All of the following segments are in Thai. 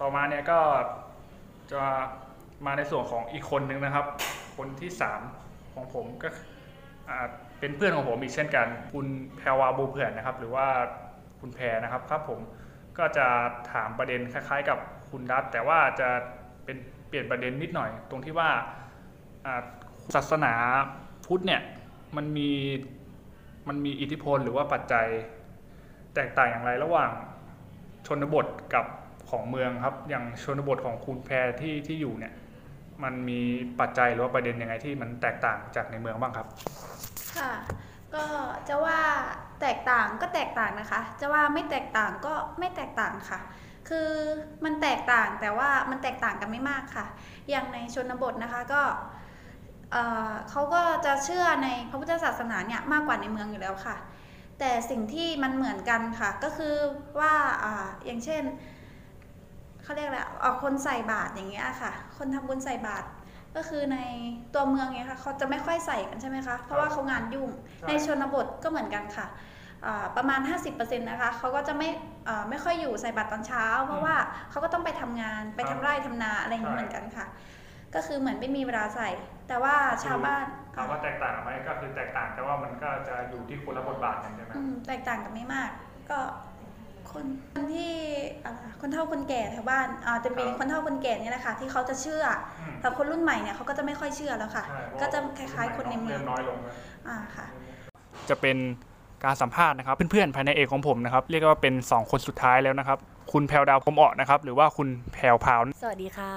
ต่อมาเนี่ยก็จะมาในส่วนของอีกคนหนึ่งนะครับ คนที่สามของผมก็เป็นเพื่อนของผมอีกเช่นกัน คุณแพรวาบูเผื่อนนะครับ หรือว่าคุณแพรนะครับครับผมก็จะถามประเด็นคล้าย ๆ กับคุณรัฐแต่ว่าจะเป็นเปลี่ยนประเด็นนิดหน่อย ตรงที่ว่าอ่าศาสนาพุทธเนี่ยมันมีมันมีอิทธิพลหรือว่าปัจจัย แตกต่างอย่างไรระหว่างชนบทกับ ของเมืองครับ อย่างชนบทของคุณแพรที่ที่อยู่เนี่ย มันมีปัจจัยหรือว่าประเด็นยังไงที่มันแตกต่างจากในเมืองบ้างครับ ค่ะ ก็จะว่าแตกต่างก็แตกต่างนะคะ จะว่าไม่แตกต่างก็ไม่แตกต่างค่ะ คือมันแตกต่างแต่ว่ามันแตกต่างกันไม่มากค่ะ อย่างในชนบทนะคะก็เขาก็จะเชื่อในพระพุทธศาสนาเนี่ยมากกว่าในเมืองอยู่แล้วค่ะ แต่สิ่งที่มันเหมือนกันค่ะ ก็คือว่าอ่าอย่างเช่น เขาเรียกอะไรเอาคนใส่บาตรอย่างเงี้ยค่ะ คนทำบุญใส่บาตรก็คือในตัวเมืองเนี้ยค่ะเขาจะไม่ค่อยใส่กันใช่ไหมคะ เพราะว่าเขางานยุ่งใช่ในชนบทก็เหมือนกันค่ะอ่าประมาณ 50%นะคะเขาก็จะไม่อ่าไม่ค่อยอยู่ใส่บาตรตอนเช้า เพราะว่าเขาก็ต้องไปทำงานไปทำไร่ทำนาอะไรอย่างนี้เหมือนกันค่ะ ก็คือเหมือนไม่มีเวลาใส่ แต่ว่าชาวบ้านถามว่าแตกต่างไหมก็คือแตกต่างแต่ว่ามันก็จะอยู่ที่คนละบทบาทกันใช่ไหมอืมแตกต่างกันไม่มาก ก็ คนคนที่อ่าคนเฒ่าคนแก่แถวบ้านอ่าจะมีคนเฒ่าคนแก่เนี่ยแหละค่ะที่เขาจะเชื่ออืมแต่คนรุ่นใหม่เนี่ยเขาก็จะไม่ค่อยเชื่อแล้วค่ะ ใช่เพราก็จะคล้ายๆ คนในเมืองริ่น้อยลงแล้วอ่าค่ะ จะเป็นการสัมภาษณ์นะครับเพื่อนๆภายในเอกของผมนะครับเรียกว่าเป็น 2 คนสุดท้ายแล้วนะครับคุณแพรวดาวพรหมเอะนะครับหรือว่าคุณแพรวพราวสวัสดีค่ะ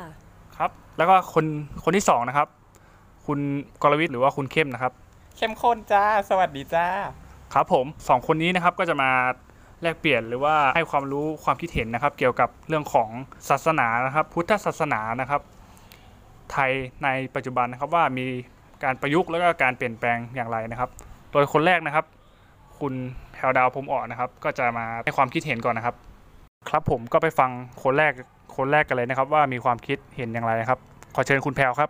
ครับแล้วก็คนคนที่สองนะครับคุณกรวิทย์หรือว่าคุณเข้มนะครับเข้มข้นจ้า สวัสดีจ้า ครับผมสองคนนี้นะครับก็จะมา แลกเปลี่ยนหรือว่าให้ความรู้ความคิดเห็นนะครับ เกี่ยวกับเรื่องของศาสนานะครับ พุทธศาสนานะครับ ไทยในปัจจุบันนะครับว่ามีการประยุกต์แล้วก็การเปลี่ยนแปลงอย่างไรนะครับ โดยคนแรกนะครับ คุณแพรวดาวพรมอ่อนนะครับ ก็จะมาให้ความคิดเห็นก่อนนะครับ ครับผมก็ไปฟังคนแรกคนแรกกันเลยนะครับ ว่ามีความคิดเห็นอย่างไรนะครับ ขอเชิญคุณแพรวครับ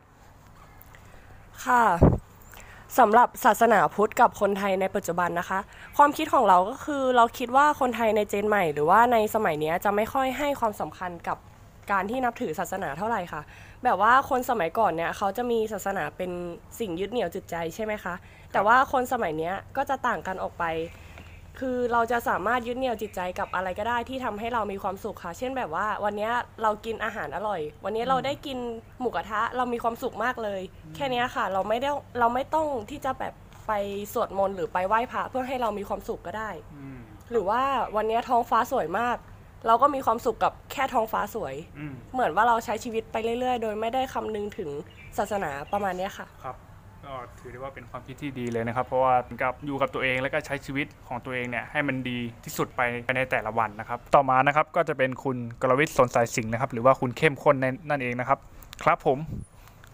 ค่ะ สำหรับศาสนาพุทธกับคนไทยในปัจจุบันนะคะ ความคิดของเราก็คือเราคิดว่าคนไทยในเจนใหม่ หรือว่าในสมัยนี้จะไม่ค่อยให้ความสำคัญกับการที่นับถือศาสนาเท่าไหร่ค่ะ แบบว่าคนสมัยก่อนเนี่ยเขาจะมีศาสนาเป็นสิ่งยึดเหนี่ยวจิตใจใช่ไหมคะ แต่ว่าคนสมัยนี้ก็จะต่างกันออกไป คือเราจะสามารถยึดเหนี่ยวจิตใจกับอะไรก็ได้ที่ทำให้เรามีความสุขค่ะ เช่นแบบว่า วันเนี้ยเรากินอาหารอร่อย วันนี้เราได้กินหมูกระทะเรามีความสุขมากเลย แค่เนี้ยค่ะ เราไม่ได้เราไม่ต้องที่จะแบบไปสวดมนต์หรือไปไหว้พระเพื่อให้เรามีความสุขก็ได้หรือว่าวันเนี้ยท้องฟ้าสวยมาก เราก็มีความสุขกับแค่ท้องฟ้าสวย อืมเหมือนว่าเราใช้ชีวิตไปเรื่อยๆ โดยไม่ได้คำนึงถึงศาสนาประมาณเนี้ยค่ะ ครับ ก็ถือได้ว่าเป็นความคิดที่ดีเลยนะครับ เพราะว่าเหมือนกับอยู่กับตัวเองแล้วก็ใช้ชีวิตของตัวเองเนี่ยให้มันดีที่สุดไปในแต่ละวันนะครับ ต่อมานะครับก็จะเป็นคุณกรวิทย์สนสายสิงห์นะครับ หรือว่าคุณเข้มข้นในนั่นเองนะครับ ครับผม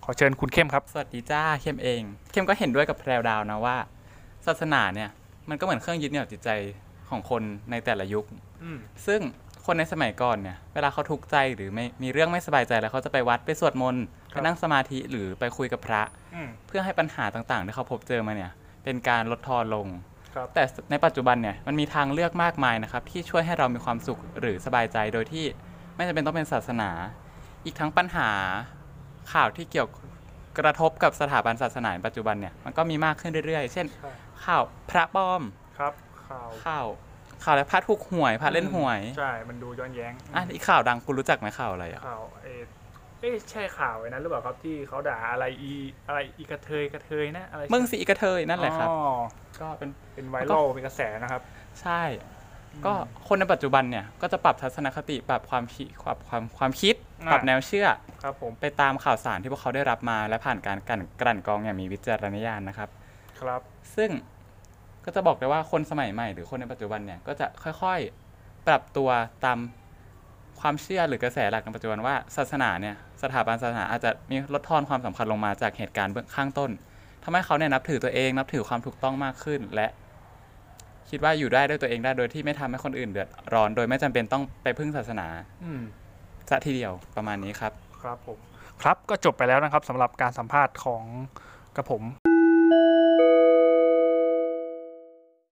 ขอเชิญคุณเข้มครับ สวัสดีจ้าเข้มเอง เข้มก็เห็นด้วยกับแพรวดาวนะว่า ศาสนาเนี่ยมันก็เหมือนเครื่องยึดเหนี่ยวจิตใจของคนในแต่ละยุคอืมซึ่ง คนในสมัยก่อนเนี่ย เวลาเขาทุกข์ใจหรือไม่มีเรื่องไม่สบายใจแล้วเขาจะไปวัดไปสวดมนต์ไปนั่งสมาธิหรือไปคุยกับพระอืมเพื่อให้ปัญหาต่างๆ ที่เขาพบเจอมาเนี่ย เป็นการลดทอนลงครับแต่ในปัจจุบันเนี่ยมันมีทางเลือกมากมายนะครับ ที่ช่วยให้เรามีความสุขหรือสบายใจโดยที่ไม่จำเป็นต้องเป็นศาสนา อีกทั้งปัญหาข่าวที่เกี่ยวกระทบกับสถาบันศาสนาในปัจจุบันเนี่ยมันก็มีมากขึ้นเรื่อยๆ เช่นใช่ข่าวพระปลอมครับข่าวข่าว ข่าวอะไรพระถูกหวยพระเล่นหวยใช่ มันดูย้อนแย้งอะอีกข่าวดังคุณรู้จักไหมข่าวอะไรอะข่าวเออเอ๊ะใช่ข่าวไอ้นั้นหรือเปล่าครับที่เขาด่าอะไรอีอะไรอีกระเทยกระเทยนะอะไรมึงสีกระเทยนั่นแหละครับอ๋อก็เป็นเป็นไวรัลเป็นกระแสนะครับ ใช่ ก็คนในปัจจุบันเนี่ยก็จะปรับทัศนคติปรับความคิดปรับความความคิดอ่าปรับแนวเชื่อครับผมไปตามข่าวสารที่พวกเขาได้รับมาและผ่านการกลั่นกลั่นกรองอย่างมีวิจารณญาณนะครับ ครับ ซึ่ง ก็จะบอกได้ว่าคนสมัยใหม่ หรือคนในปัจจุบันเนี่ยก็จะค่อยๆปรับตัวตามความเชื่อหรือกระแสหลักในปัจจุบันว่าศาสนาเนี่ยสถาบันศาสนาอาจจะมีลดทอนความสำคัญลงมาจากเหตุการณ์เบื้องข้างต้นทำให้เขาเนี่ยนับถือตัวเอง นับถือความถูกต้องมากขึ้น และ คิดว่าอยู่ได้ด้วยตัวเองได้โดยที่ไม่ทำให้คนอื่นเดือดร้อน โดยไม่จำเป็นต้องไปพึ่งศาสนา อืมซะทีเดียวประมาณนี้ครับ ครับผมครับก็จบไปแล้วนะครับสำหรับการสัมภาษณ์ของกระผม